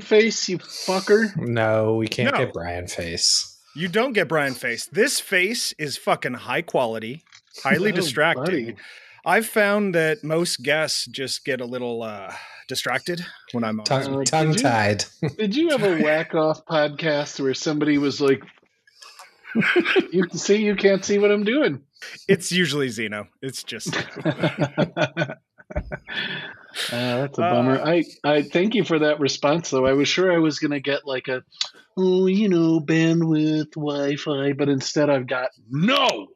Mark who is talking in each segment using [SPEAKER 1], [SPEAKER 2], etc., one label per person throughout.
[SPEAKER 1] Brian face, you fucker?
[SPEAKER 2] No, we can't
[SPEAKER 3] No.
[SPEAKER 2] get Brian face.
[SPEAKER 3] You don't get Brian face. This face is fucking high quality, highly
[SPEAKER 1] Oh,
[SPEAKER 3] distracting.
[SPEAKER 1] buddy.
[SPEAKER 3] I've found that most guests just get a little uh, distracted when I'm on.
[SPEAKER 2] Tongue,
[SPEAKER 1] Uh, did
[SPEAKER 2] tongue
[SPEAKER 1] you-
[SPEAKER 2] tied.
[SPEAKER 1] Did you have a whack off podcast where somebody was like, "You can see, you can't see what I'm doing."
[SPEAKER 3] It's usually Zeno. It's just
[SPEAKER 1] uh, that's a bummer.
[SPEAKER 3] Uh,
[SPEAKER 1] I, I thank you for that response, though. I was sure I was going to get like a, oh, you know, bandwidth, Wi-Fi, but instead I've got no.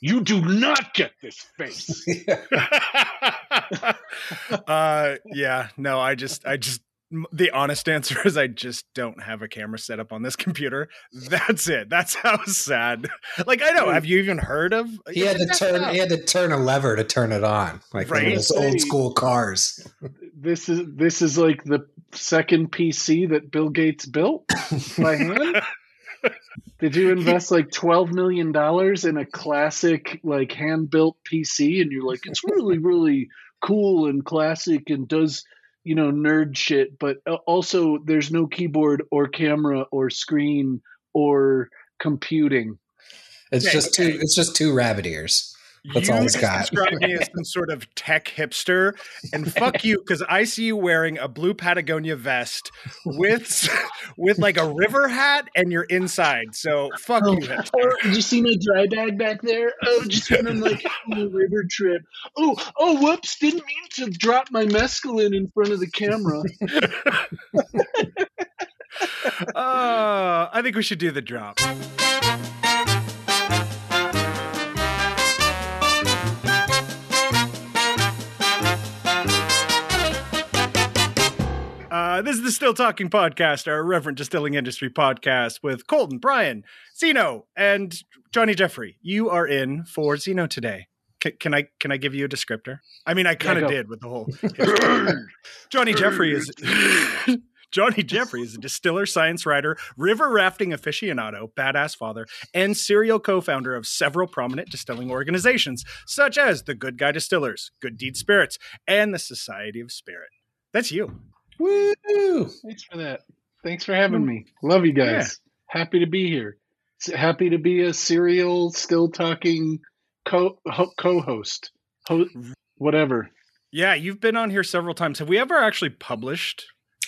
[SPEAKER 1] You do not get this face.
[SPEAKER 3] uh yeah no i just i just the honest answer is i just don't have a camera set up on this computer that's it that's how sad like i know have you even heard of
[SPEAKER 2] He had to turn. He had to turn a lever to turn it on, like one
[SPEAKER 3] Right.
[SPEAKER 2] those old school cars.
[SPEAKER 1] This is this is like the second PC that Bill Gates built by hand. Did you invest like twelve million dollars in a classic like hand built PC and you're like it's really really cool and classic and does you know nerd shit but uh, also there's no keyboard or camera or screen or computing.
[SPEAKER 2] It's
[SPEAKER 3] Okay,
[SPEAKER 2] just two. It's just two rabbit ears. That's
[SPEAKER 3] you
[SPEAKER 2] all he's got.
[SPEAKER 3] describe me as some sort of tech hipster and fuck you because i see you wearing a blue patagonia vest with with like a river hat and you're inside so fuck
[SPEAKER 1] Oh,
[SPEAKER 3] you hipster.
[SPEAKER 1] oh, did you see my dry bag back there? Oh, just went on like a river trip. Oh, oh, whoops! Didn't mean to drop my mescaline in front of the camera.
[SPEAKER 3] uh, i think we should do the drop Uh, this is the Still Talking Podcast, our irreverent distilling industry podcast with Colton, Brian, Zeno, and Johnny Jeffery. You are in for Zeno today. C- can I can I give you a descriptor? I mean, I kind of
[SPEAKER 1] go.
[SPEAKER 3] did with the whole. Johnny Jeffery is Johnny Jeffery is a distiller, science writer, river rafting aficionado, badass father, and serial co-founder of several prominent distilling organizations, such as the Good Guy Distillers, Good Deed Spirits, and the Society of Spirit. That's you.
[SPEAKER 2] Woo!
[SPEAKER 1] Thanks for that. Thanks for having me. Love you guys. Happy to be here. Happy to be a serial, still talking co co-host. Ho- whatever.
[SPEAKER 3] Yeah, you've been on here several times. Have we ever actually published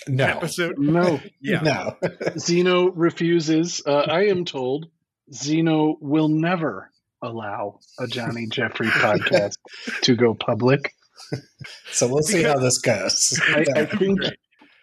[SPEAKER 2] No,
[SPEAKER 3] episode?
[SPEAKER 1] No,
[SPEAKER 3] Yeah.
[SPEAKER 2] no.
[SPEAKER 1] Zeno refuses. Uh, I am told Zeno will never allow a Johnny Jeffery podcast to go public.
[SPEAKER 2] So we'll see how this goes.
[SPEAKER 1] I, I think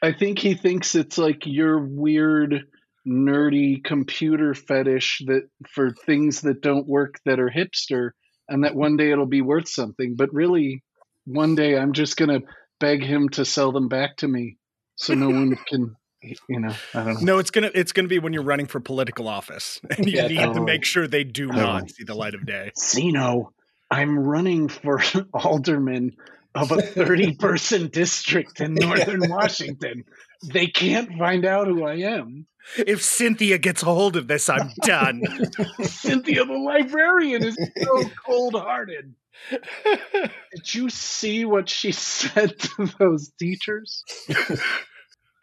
[SPEAKER 1] I think he thinks it's like your weird nerdy computer fetish that for things that don't work that are hipster and that one day it'll be worth something but really one day I'm just going to beg him to sell them back to me so no one can you know I don't know
[SPEAKER 3] No, it's gonna it's gonna be when you're running for political office, and you
[SPEAKER 2] Yeah,
[SPEAKER 3] need to make sure they do
[SPEAKER 1] Totally.
[SPEAKER 3] not see the light of day.
[SPEAKER 1] Zeno, I'm running for alderman of a 30 person district in northern Washington. They can't find out who I am.
[SPEAKER 3] If Cynthia gets a hold of this, I'm done.
[SPEAKER 1] Cynthia the librarian is so cold hearted. Did you see what she said to those teachers?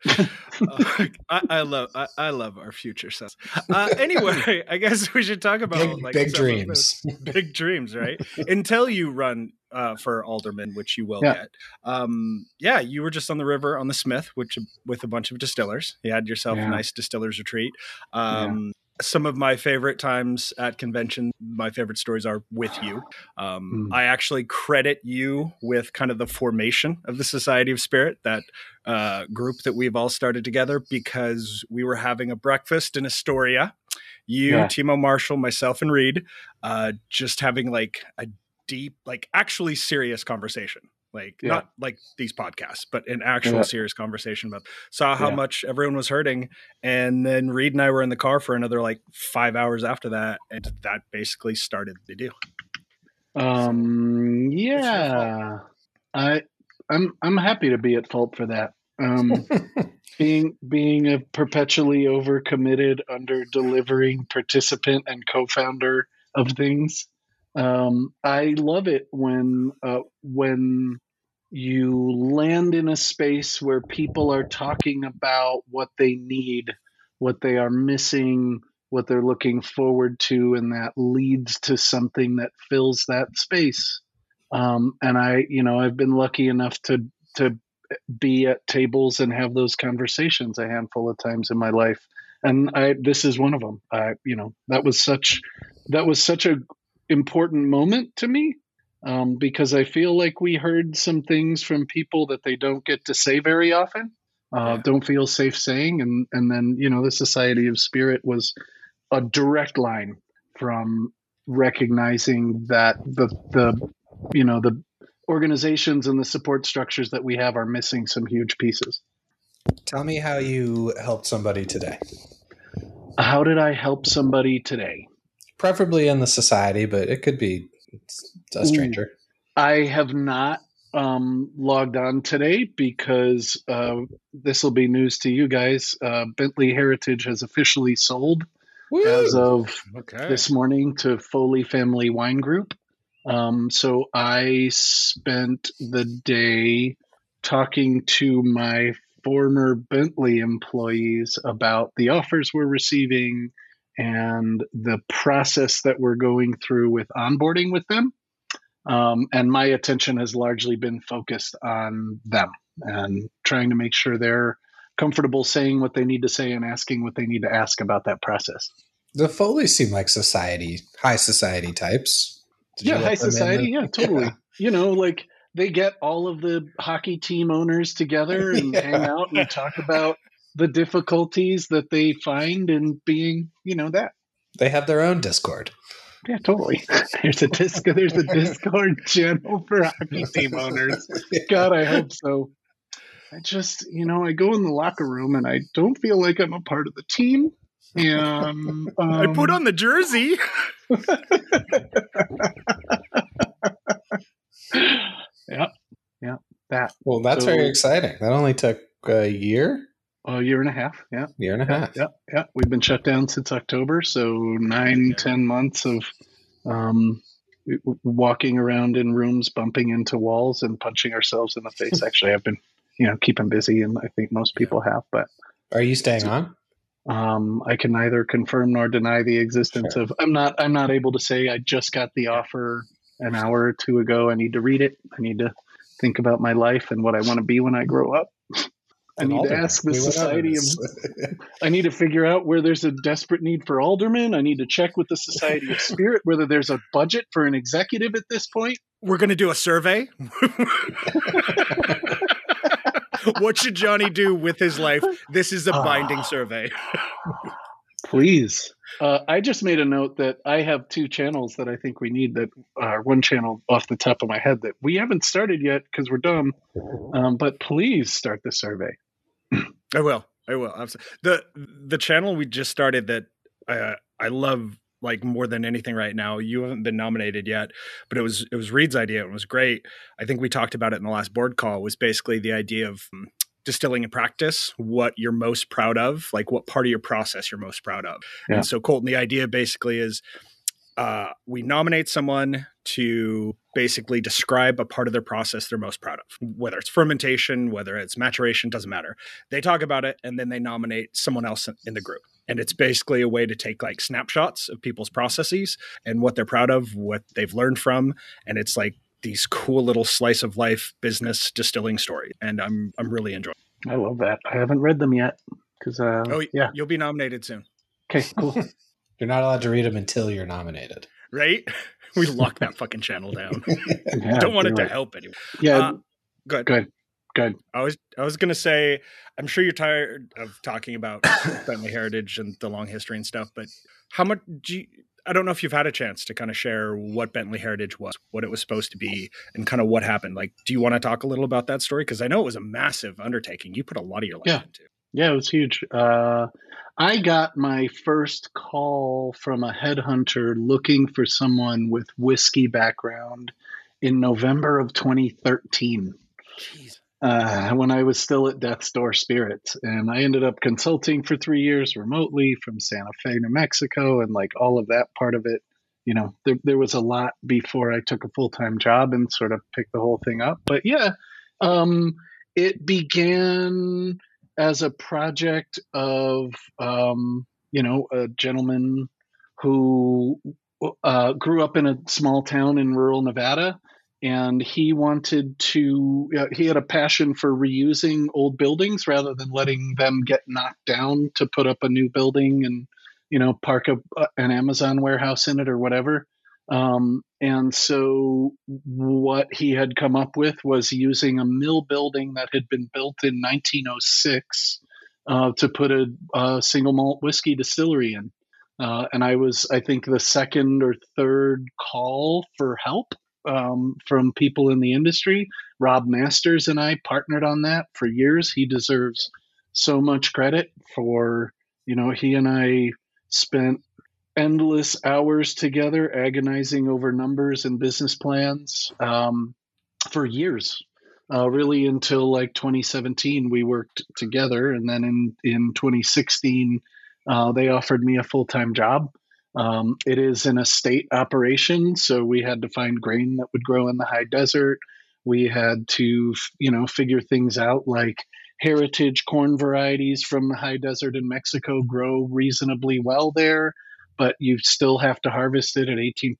[SPEAKER 3] Uh, I, I love I, I love our future selves. Uh, anyway, I guess we should talk about
[SPEAKER 2] Big,
[SPEAKER 3] like,
[SPEAKER 2] big dreams.
[SPEAKER 3] big dreams, right? Until you run uh, for alderman, which you will
[SPEAKER 1] Yeah.
[SPEAKER 3] get. Um, yeah, you were just on the river on the Smith, which with a bunch of distillers. You had yourself
[SPEAKER 1] Yeah.
[SPEAKER 3] a nice distillers retreat. Um, Some of my favorite times at convention, my favorite stories are with you. Um,
[SPEAKER 1] Mm.
[SPEAKER 3] I actually credit you with kind of the formation of the Society of Spirit, that uh, group that we've all started together because we were having a breakfast in Astoria. You,
[SPEAKER 1] Yeah.
[SPEAKER 3] Timo Marshall, myself, and Reed, uh, just having like a deep, like actually serious conversation. Like
[SPEAKER 1] Yeah.
[SPEAKER 3] not like these podcasts, but an actual
[SPEAKER 1] Yeah.
[SPEAKER 3] serious conversation about saw how
[SPEAKER 1] Yeah.
[SPEAKER 3] much everyone was hurting. And then Reed and I were in the car for another like five hours after that. And that basically started the deal.
[SPEAKER 1] Um, yeah, I, I'm, I'm happy to be at fault for that. Um, being, being a perpetually overcommitted, under delivering participant and co-founder of things. Um, I love it when, uh, when, you land in a space where people are talking about what they need, what they are missing, what they're looking forward to, and that leads to something that fills that space. Um, and I, you know, I've been lucky enough to to be at tables and have those conversations a handful of times in my life, and I this is one of them. I, you know, that was such that was such a important moment to me um, because I feel like we heard some things from people that they don't get to say very often, uh, yeah. don't feel safe saying, and and then you know the Society of Spirit was a direct line from recognizing that the the you know the organizations and the support structures that we have are missing some huge pieces.
[SPEAKER 2] Tell me how you helped somebody today.
[SPEAKER 1] How did I help somebody today?
[SPEAKER 2] Preferably in the society, but it could be a stranger.
[SPEAKER 1] I have not um, logged on today because uh, this will be news to you guys. Uh, Bently Heritage has officially sold Woo! as of okay. this morning to Foley Family Wine Group. Um, so I spent the day talking to my former Bently employees about the offers we're receiving and the process that we're going through with onboarding with them. Um, and my attention has largely been focused on them and trying to make sure they're comfortable saying what they need to say and asking what they need to ask about that process.
[SPEAKER 2] The Foleys seem like society, high society types.
[SPEAKER 1] Did yeah, high society. Yeah, totally. Yeah. You know, like they get all of the hockey team owners together and yeah. hang out and talk about the difficulties that they find in being, you know, that.
[SPEAKER 2] They have their own Discord.
[SPEAKER 1] Yeah, totally. There's a disc. There's a Discord channel for hockey team owners. God, I hope so. I just, you know, I go in the locker room and I don't feel like I'm a part of the team. And um,
[SPEAKER 3] I put on the jersey.
[SPEAKER 1] yeah, yeah, that.
[SPEAKER 2] Well, that's so, very exciting. That only took a year.
[SPEAKER 1] A year and a half. Yeah,
[SPEAKER 2] year and a half.
[SPEAKER 1] Yeah, yeah. We've been shut down since October, so nine, yeah. ten months of um, walking around in rooms, bumping into walls, and punching ourselves in the face. Actually, I've been, you know, keeping busy, and I think most people have. But
[SPEAKER 2] are you staying on?
[SPEAKER 1] Um, I can neither confirm nor deny the existence sure. of. I'm not. I'm not able to say I just got the offer an hour or two ago. I need to read it. I need to think about my life and what I want to be when I grow up. I need to ask the society of. I need to figure out where there's a desperate need for aldermen. I need to check with the Society of Spirit whether there's a budget for an executive at this point.
[SPEAKER 3] We're going to do a survey. what should Johnny do with his life? This is a ah. binding uh, survey.
[SPEAKER 1] please. Uh, I just made a note that I have two channels that I think we need. That uh, one channel off the top of my head that we haven't started yet because we're dumb. Um, but please start the survey.
[SPEAKER 3] I will. I will. the The channel we just started that uh, I love like more than anything right now. You haven't been nominated yet, but it was it was Reed's idea. It was great. I think we talked about it in the last board call. Was basically the idea of um, distilling in practice what you're most proud of, like what part of your process you're most proud of. Yeah. And so Colton, the idea basically is uh, we nominate someone to basically describe a part of their process they're most proud of, whether it's fermentation, whether it's maturation, doesn't matter. They talk about it and then they nominate someone else in the group. And it's basically a way to take like snapshots of people's processes and what they're proud of, what they've learned from. And it's like these cool little slice of life business distilling story. And I'm I'm really enjoying.
[SPEAKER 1] I love that. I haven't read them yet because uh,
[SPEAKER 3] oh yeah, you'll be nominated soon.
[SPEAKER 1] Okay, cool.
[SPEAKER 2] you're not allowed to read them until you're nominated,
[SPEAKER 3] right? We lock that fucking channel down. yeah, Don't want it right. to help anyone.
[SPEAKER 1] Yeah, uh, good. Good. Good.
[SPEAKER 3] I was I was gonna say I'm sure you're tired of talking about Bently heritage and the long history and stuff, but how much do you, I don't know if you've had a chance to kind of share what Bently Heritage was, what it was supposed to be, and kind of what happened. Like, do you want to talk a little about that story? Because I know it was a massive undertaking. You put a lot of your life
[SPEAKER 1] yeah.
[SPEAKER 3] into.
[SPEAKER 1] Yeah, it was huge. Uh, I got my first call from a headhunter looking for someone with whiskey background in November of 2013. Jeez uh, when I was still at Death's Door Spirits. And I ended up consulting for three years remotely from Santa Fe, New Mexico, and like all of that part of it. You know, there, there was a lot before I took a full time job and sort of picked the whole thing up. But yeah, Um, it began as a project of um, you know a gentleman who uh, grew up in a small town in rural Nevada, and he wanted to. Uh, he had a passion for reusing old buildings rather than letting them get knocked down to put up a new building and you know park a, an Amazon warehouse in it or whatever. Um, and so, what he had come up with was using a mill building that had been built in 1906 uh, to put a, a, single malt whiskey distillery in. Uh, and I was, I think, the second or third call for help um, from people in the industry. Rob Masters and I partnered on that for years. He deserves so much credit for, you know, he and I spent endless hours together agonizing over numbers and business plans um, for years. Uh, really until like 2017 we worked together and then in in 2016 uh, they offered me a full-time job. Um, it is an estate operation so we had to find grain that would grow in the high desert. We had to you know figure things out like heritage corn varieties from the high desert in mexico grow reasonably well there but you still have to harvest it at 18%.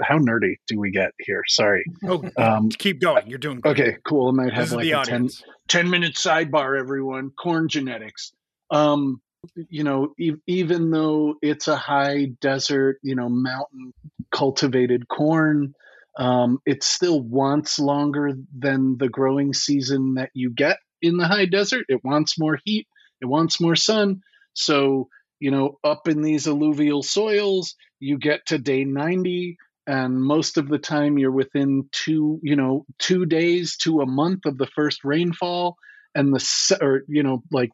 [SPEAKER 1] How nerdy do we get here? Sorry.
[SPEAKER 3] Oh, um, keep going. You're doing
[SPEAKER 1] great. Okay, cool. I might have like a 10, 10, minute sidebar, everyone. Corn genetics. Um, you know, e- even though it's a high desert, you know, mountain cultivated corn, um, it still wants longer than the growing season that you get in the high desert. It wants more heat, it wants more sun. So you know, up in these alluvial soils, you get to day 90 and most of the time you're within two, you know, 2 days to a month of the first rainfall and the or you know, like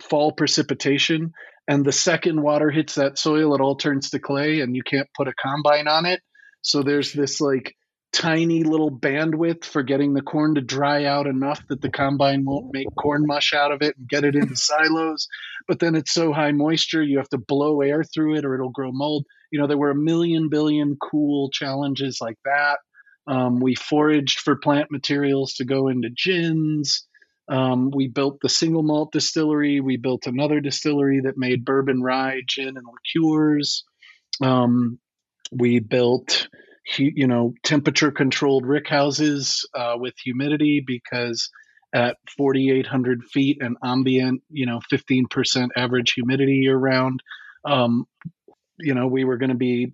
[SPEAKER 1] fall precipitation and the second water hits that soil it all turns to clay and you can't put a combine on it. So there's this like tiny little bandwidth for getting the corn to dry out enough that the combine won't make corn mush out of it and get it into silos. But then it's so high moisture, you have to blow air through it or it'll grow mold. You know, there were a million billion cool challenges like that. Um, we foraged for plant materials to go into gins. Um, we built the single malt distillery. We built another distillery that made bourbon rye, gin, and liqueurs. Um, we built you know temperature controlled rick houses uh, with humidity because at 4800 feet and ambient you know 15% average humidity year round um, you know we were going to be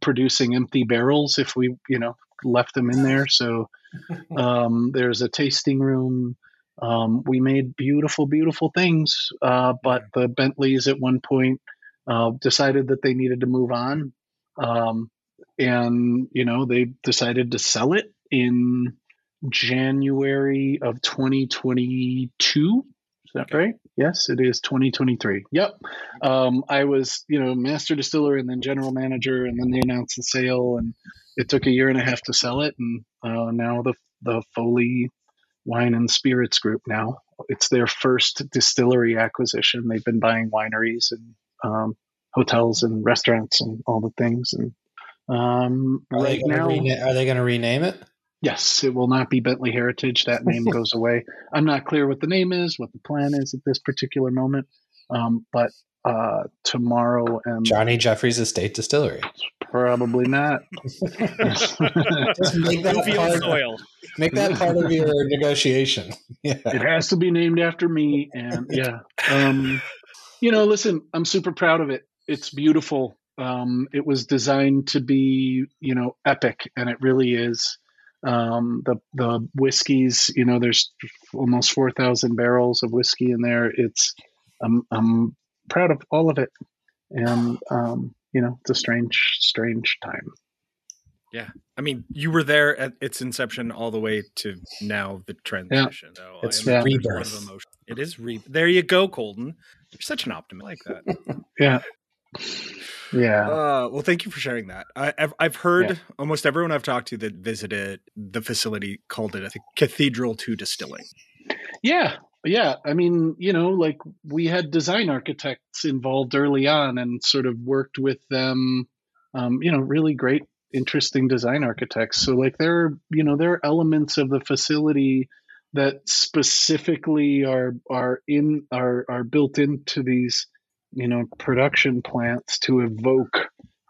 [SPEAKER 1] producing empty barrels if we you know left them in there. So um, there's a tasting room. Um, we made beautiful beautiful things uh, but the Bentlys at one point uh, decided that they needed to move on. Um, and you know they decided to sell it in January of 2022. Is that right? Yes, it is 2023. Yep. Um, I was, you know, master distiller and then general manager, and then they announced the sale, and it took a year and a half to sell it, and uh, now the the Foley Wine and Spirits Group. Now it's their first distillery acquisition. They've been buying wineries and um, hotels and restaurants and all the things, and um,
[SPEAKER 2] are right now, rena- are they going to rename it?
[SPEAKER 1] Yes, it will not be Bently Heritage. That name goes away. I'm not clear what the name is, what the plan is at this particular moment. Um, but uh, tomorrow and
[SPEAKER 2] Johnny Jeffery's Estate Distillery.
[SPEAKER 1] Probably not.
[SPEAKER 2] Just make that, part, make that part of your negotiation.
[SPEAKER 1] Yeah. It has to be named after me, and yeah, um, you know, listen, I'm super proud of it. It's beautiful. Um, it was designed to be, you know, epic, and it really is. Um, the the whiskeys, you know, there's almost four thousand barrels of whiskey in there. It's I'm I'm proud of all of it, and um, you know, it's a strange strange time.
[SPEAKER 3] Yeah, I mean, you were there at its inception all the way to now the transition.
[SPEAKER 2] Yeah. So it's yeah. rebirth.
[SPEAKER 3] It is re. There you go, Colton. You're such an optimist like that.
[SPEAKER 1] yeah. Yeah.
[SPEAKER 3] Uh, well, thank you for sharing that. I, have I've heard yeah. almost everyone I've talked to that visited the facility called it a cathedral to distilling.
[SPEAKER 1] Yeah. Yeah. I mean, you know, like we had design architects involved early on and sort of worked with them, um, you know, really great, interesting design architects. So, like, there are, you know, there are elements of the facility that specifically are are in are are built into these you know production plants to evoke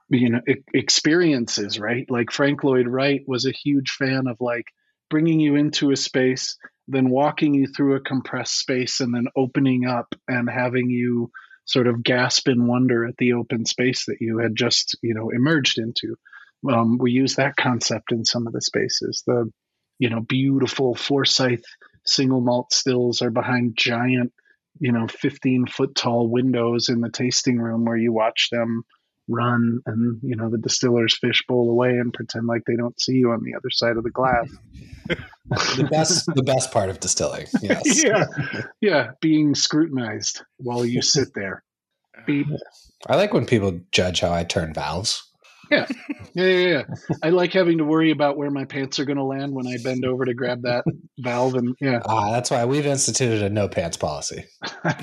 [SPEAKER 1] you know experiences right? Like frank lloyd wright was a huge fan of like bringing you into a space then walking you through a compressed space and then opening up and having you sort of gasp in wonder at the open space that you had just you know emerged into. Um, we use that concept in some of the spaces. The you know beautiful forsyth single malt stills are behind giant you know 15 foot tall windows in the tasting room where you watch them run and you know the distillers fish bowl away and pretend like they don't see you on the other side of the glass.
[SPEAKER 2] The best the best part of distilling yes.
[SPEAKER 1] Yeah yeah being scrutinized while you sit there.
[SPEAKER 2] Beep. i like when people judge how i turn valves
[SPEAKER 1] yeah. yeah, yeah, yeah. I like having to worry about where my pants are going to land when I bend over to grab that valve, and yeah.
[SPEAKER 2] Ah, that's why we've instituted a no pants policy.
[SPEAKER 3] and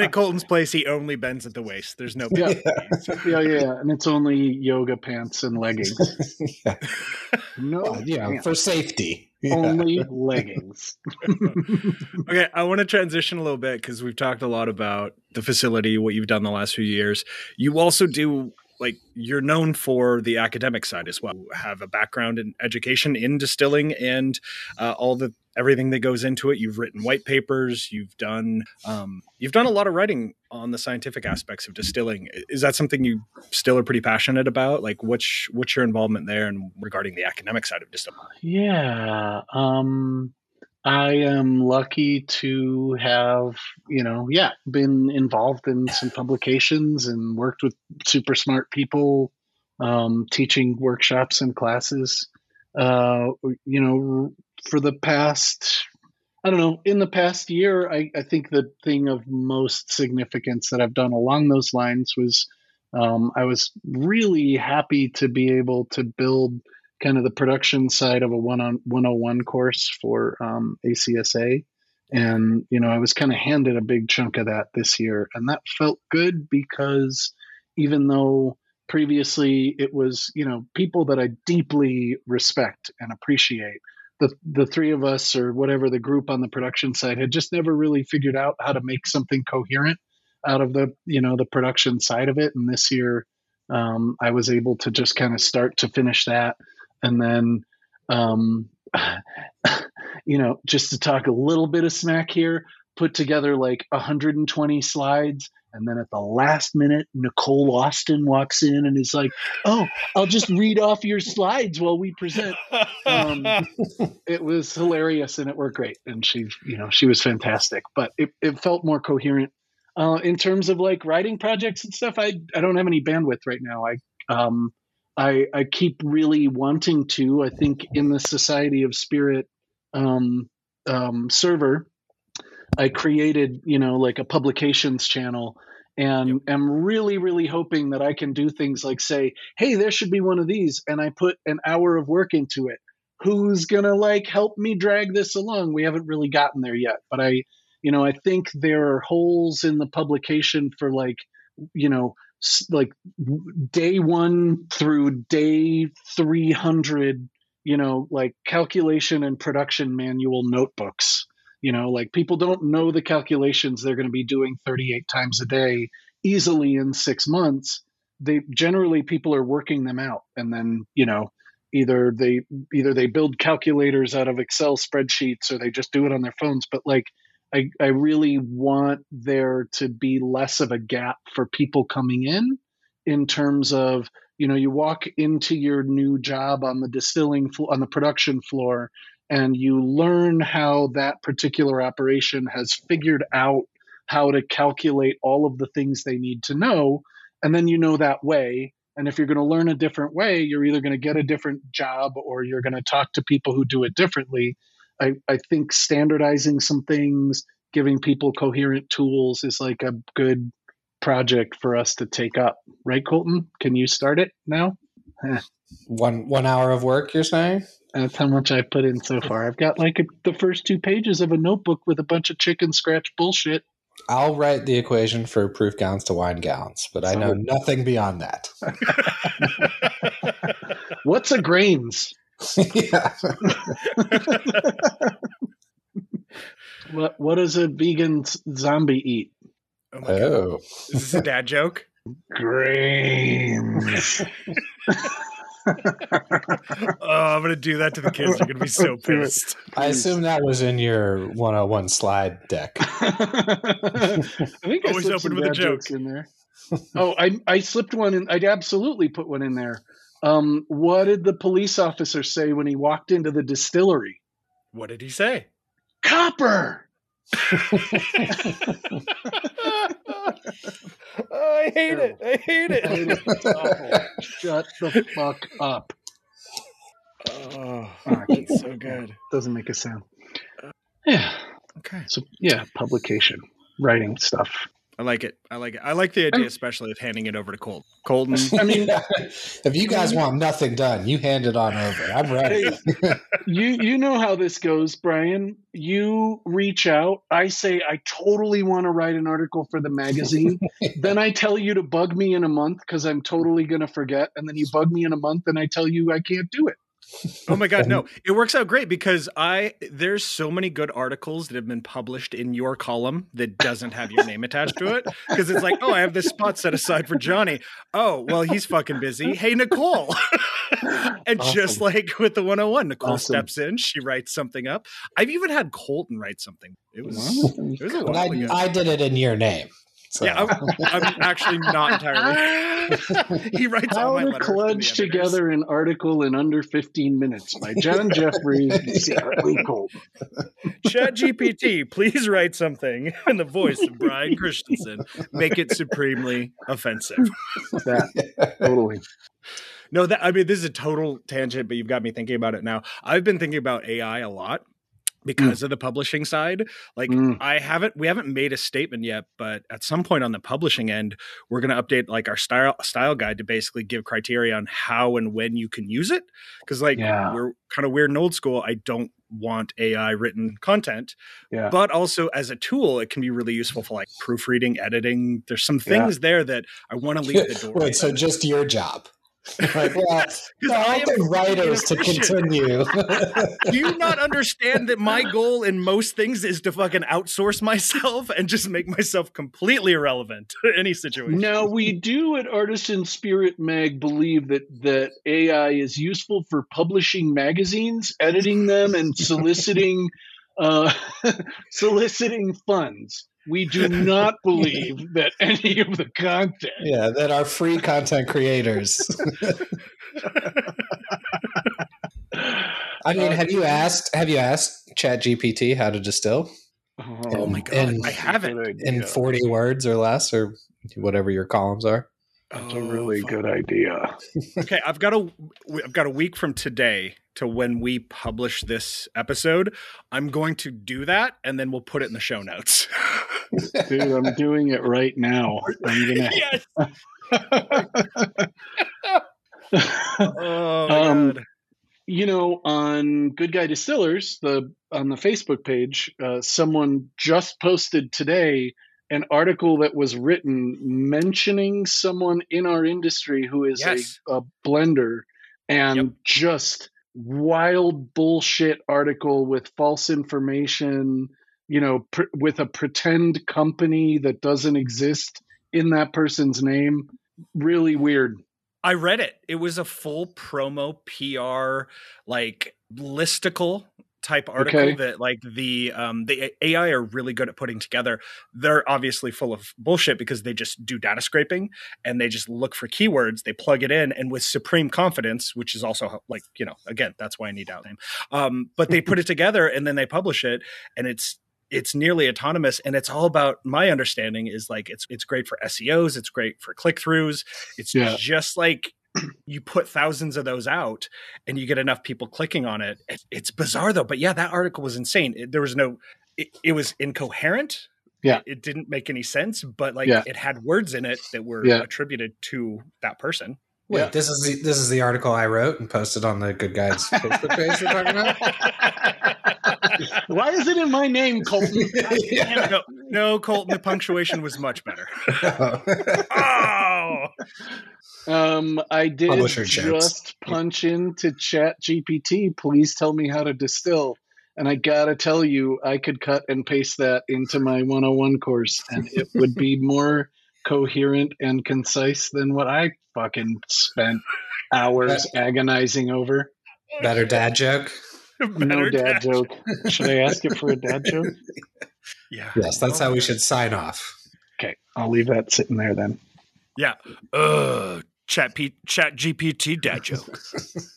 [SPEAKER 3] at Colton's place, he only bends at the waist. There's no.
[SPEAKER 1] Yeah, yeah, yeah, and it's only yoga pants and leggings.
[SPEAKER 2] yeah. No, well, yeah, for safety.
[SPEAKER 1] Only leggings.
[SPEAKER 3] okay, I want to transition a little bit because we've talked a lot about the facility, what you've done the last few years. You also do like you're known for the academic side as well. You have a background in education in distilling and uh, all the everything that goes into it. You've written white papers. You've done um, you've done a lot of writing on the scientific aspects of distilling. Is that something you still are pretty passionate about? Like, what's what's your involvement there and regarding the academic side of distilling?
[SPEAKER 1] Yeah. Um, I am lucky to have, you know, yeah, been involved in some publications and worked with super smart people, um, teaching workshops and classes. Uh, you know, for the past, I don't know, in the past year, I, I think the thing of most significance that I've done along those lines was um, I was really happy to be able to build kind of the production side of a one on 101 course for um, ACSA. And, you know, I was kind of handed a big chunk of that this year. And that felt good because even though previously it was, you know, people that I deeply respect and appreciate, the, the three of us or whatever the group on the production side had just never really figured out how to make something coherent out of the, you know, the production side of it. And this year, um, I was able to just kind of start to finish that and then um, you know just to talk a little bit of smack here put together like 120 slides and then at the last minute nicole austin walks in and is like oh i'll just read off your slides while we present. Um, it was hilarious and it worked great. And she you know she was fantastic but it, it felt more coherent. Uh, in terms of like writing projects and stuff i i don't have any bandwidth right now. I um I, I keep really wanting to. I think in the Society of Spirit um, um, server, I created, you know, like a publications channel and am really, really hoping that I can do things like say, hey, there should be one of these. And I put an hour of work into it. Who's going to like help me drag this along? We haven't really gotten there yet. But I, you know, I think there are holes in the publication for like, you know, like day one through day 300 you know like calculation and production manual notebooks. You know like people don't know the calculations they're going to be doing 38 times a day easily in six months. They generally people are working them out and then you know either they either they build calculators out of excel spreadsheets or they just do it on their phones but like I, I really want there to be less of a gap for people coming in in terms of you know you walk into your new job on the distilling on the production floor and you learn how that particular operation has figured out how to calculate all of the things they need to know and then you know that way. And if you're going to learn a different way you're either going to get a different job or you're going to talk to people who do it differently I, I think standardizing some things, giving people coherent tools is like a good project for us to take up. Right, Colton? Can you start it now?
[SPEAKER 2] one one hour of work, you're saying?
[SPEAKER 1] That's how much I've put in so far. I've got like a, the first two pages of a notebook with a bunch of chicken scratch bullshit.
[SPEAKER 2] I'll write the equation for proof gallons to wine gallons, but so, I know nothing beyond that.
[SPEAKER 1] What's a grains? Yeah. what what does a vegan zombie eat?
[SPEAKER 2] Oh, oh.
[SPEAKER 3] is this a dad joke?
[SPEAKER 1] Grains.
[SPEAKER 3] oh, I'm gonna do that to the kids. They're gonna be so pissed.
[SPEAKER 2] I assume that was in your 101 slide deck.
[SPEAKER 1] I think always I open with a joke in there. oh, I I slipped one in. I'd absolutely put one in there. Um, what did the police officer say when he walked into the distillery?
[SPEAKER 3] What did he say?
[SPEAKER 1] Copper.
[SPEAKER 3] oh, I hate it. I hate it.
[SPEAKER 1] Shut the fuck up.
[SPEAKER 3] Oh, it's so good.
[SPEAKER 1] Doesn't make a sound. Yeah.
[SPEAKER 3] Okay.
[SPEAKER 1] So yeah, publication, writing stuff.
[SPEAKER 3] I like it. I like it. I like the idea, especially of handing it over to Colton. Colton.
[SPEAKER 2] I mean, if you guys want nothing done, you hand it on over. I'm ready.
[SPEAKER 1] you you know how this goes, Brian. You reach out. I say I totally want to write an article for the magazine. then I tell you to bug me in a month because I'm totally gonna forget. And then you bug me in a month, and I tell you I can't do it
[SPEAKER 3] oh my god, no. It works out great because I there's so many good articles that have been published in your column that doesn't have your name attached to it because it's like, "Oh, I have this spot set aside for Johnny." Oh, well, he's fucking busy. Hey, Nicole. and awesome. just like with the 101, Nicole Austin. steps in, she writes something up. I've even had Colton write something. It was, it was a while
[SPEAKER 2] I, ago. I did it in your name.
[SPEAKER 3] So. Yeah, I'm, I'm, actually not entirely. he writes
[SPEAKER 1] How
[SPEAKER 3] all my
[SPEAKER 1] to cludge together an article in under 15 minutes by John Jeffery, secretly cold.
[SPEAKER 3] Chat GPT, please write something in the voice of Brian Christensen. Make it supremely offensive.
[SPEAKER 1] That, totally.
[SPEAKER 3] No, that I mean this is a total tangent, but you've got me thinking about it now. I've been thinking about AI a lot. Because mm. of the publishing side. Like mm. I haven't we haven't made a statement yet, but at some point on the publishing end, we're going to update like our style style guide to basically give criteria on how and when you can use it cuz like yeah. we're kind of weird and old school. I don't want AI written content. Yeah. But also as a tool, it can be really useful for like proofreading, editing. There's some things yeah. there that I want to leave the door.
[SPEAKER 2] Wait, so just your job? Like, well, no, I want writers to continue.
[SPEAKER 3] Do you not understand that my goal in most things is to fucking outsource myself and just make myself completely irrelevant to any situation?
[SPEAKER 1] Now we do at Artisan Spirit Mag believe that that AI is useful for publishing magazines, editing them, and soliciting uh, soliciting funds we do not believe that any of the content.
[SPEAKER 2] Yeah, that are free content creators. I mean, have you uh, asked? Have you asked Chat GPT how to distill?
[SPEAKER 3] Oh, oh my god, in, I haven't
[SPEAKER 2] in forty words or less, or whatever your columns are.
[SPEAKER 1] That's oh, a really oh, fuck. good idea.
[SPEAKER 3] okay, I've got a I've got a week from today to when we publish this episode. I'm going to do that, and then we'll put it in the show notes.
[SPEAKER 1] Dude, I'm doing it right now. I'm gonna. Yes. oh um, God. You know, on Good Guy Distillers, the on the Facebook page, uh, someone just posted today an article that was written mentioning someone in our industry who is yes. a, a, blender and yep. just wild bullshit article with false information you know pr- with a pretend company that doesn't exist in that person's name. Really weird.
[SPEAKER 3] I read it. It was a full promo pr like listicle type article okay. that like the um the AI are really good at putting together. They're obviously full of bullshit because they just do data scraping and they just look for keywords, they plug it in and with supreme confidence, which is also like, you know, again, that's why I need out name. Um but they put it together and then they publish it and it's it's nearly autonomous and it's all about my understanding is like it's it's great for SEOs, it's great for click throughs. It's yeah. just like you put thousands of those out and you get enough people clicking on it. it it's bizarre though, but yeah, that article was insane. It, there was no, it, it, was incoherent.
[SPEAKER 1] Yeah.
[SPEAKER 3] It, didn't make any sense, but like yeah. it had words in it that were yeah. attributed to that person.
[SPEAKER 2] Wait, yeah. this is the this is the article I wrote and posted on the Good Guys Facebook page you're talking about?
[SPEAKER 1] Why is it in my name, Colton?
[SPEAKER 3] no, no, Colton. The punctuation was much better. oh.
[SPEAKER 1] Um, I did just punch into Chat GPT. Please tell me how to distill. And I gotta tell you, I could cut and paste that into my 101 course, and it would be more coherent and concise than what I fucking spent hours agonizing over.
[SPEAKER 2] Better dad joke?
[SPEAKER 1] no dad, dad joke. Should I ask it for a dad joke?
[SPEAKER 3] Yeah.
[SPEAKER 2] Yes, that's how we should sign off.
[SPEAKER 1] Okay, I'll leave that sitting there then.
[SPEAKER 3] Yeah. Uh, chat P- chat GPT dad joke.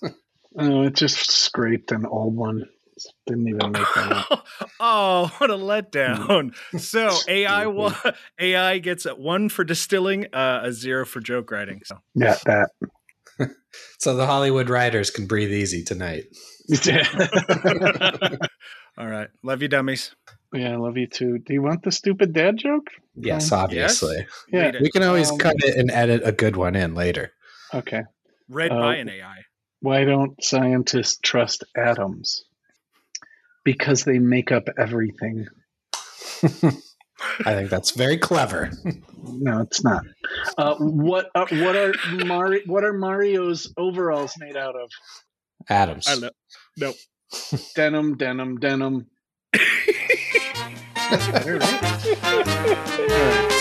[SPEAKER 1] oh, it just scraped an old one. Didn't even make that
[SPEAKER 3] oh, what a letdown! so AI wa- AI gets a one for distilling, uh, a zero for joke writing. So
[SPEAKER 1] yeah, that.
[SPEAKER 2] so the Hollywood writers can breathe easy tonight.
[SPEAKER 3] All right, love you, dummies.
[SPEAKER 1] Yeah, I love you too. Do you want the stupid dad joke?
[SPEAKER 2] Yes, um, obviously.
[SPEAKER 1] Yes?
[SPEAKER 2] Yeah, we can always um, cut it and edit a good one in later.
[SPEAKER 1] Okay.
[SPEAKER 3] Read uh, by an AI.
[SPEAKER 1] Why don't scientists trust atoms? because they make up everything.
[SPEAKER 2] I think that's very clever.
[SPEAKER 1] no, it's not. Uh, what uh, what are Mario, what are Mario's overalls made out of?
[SPEAKER 2] Atoms.
[SPEAKER 3] I know. Nope.
[SPEAKER 1] denim, denim, denim. that's better, right? All right.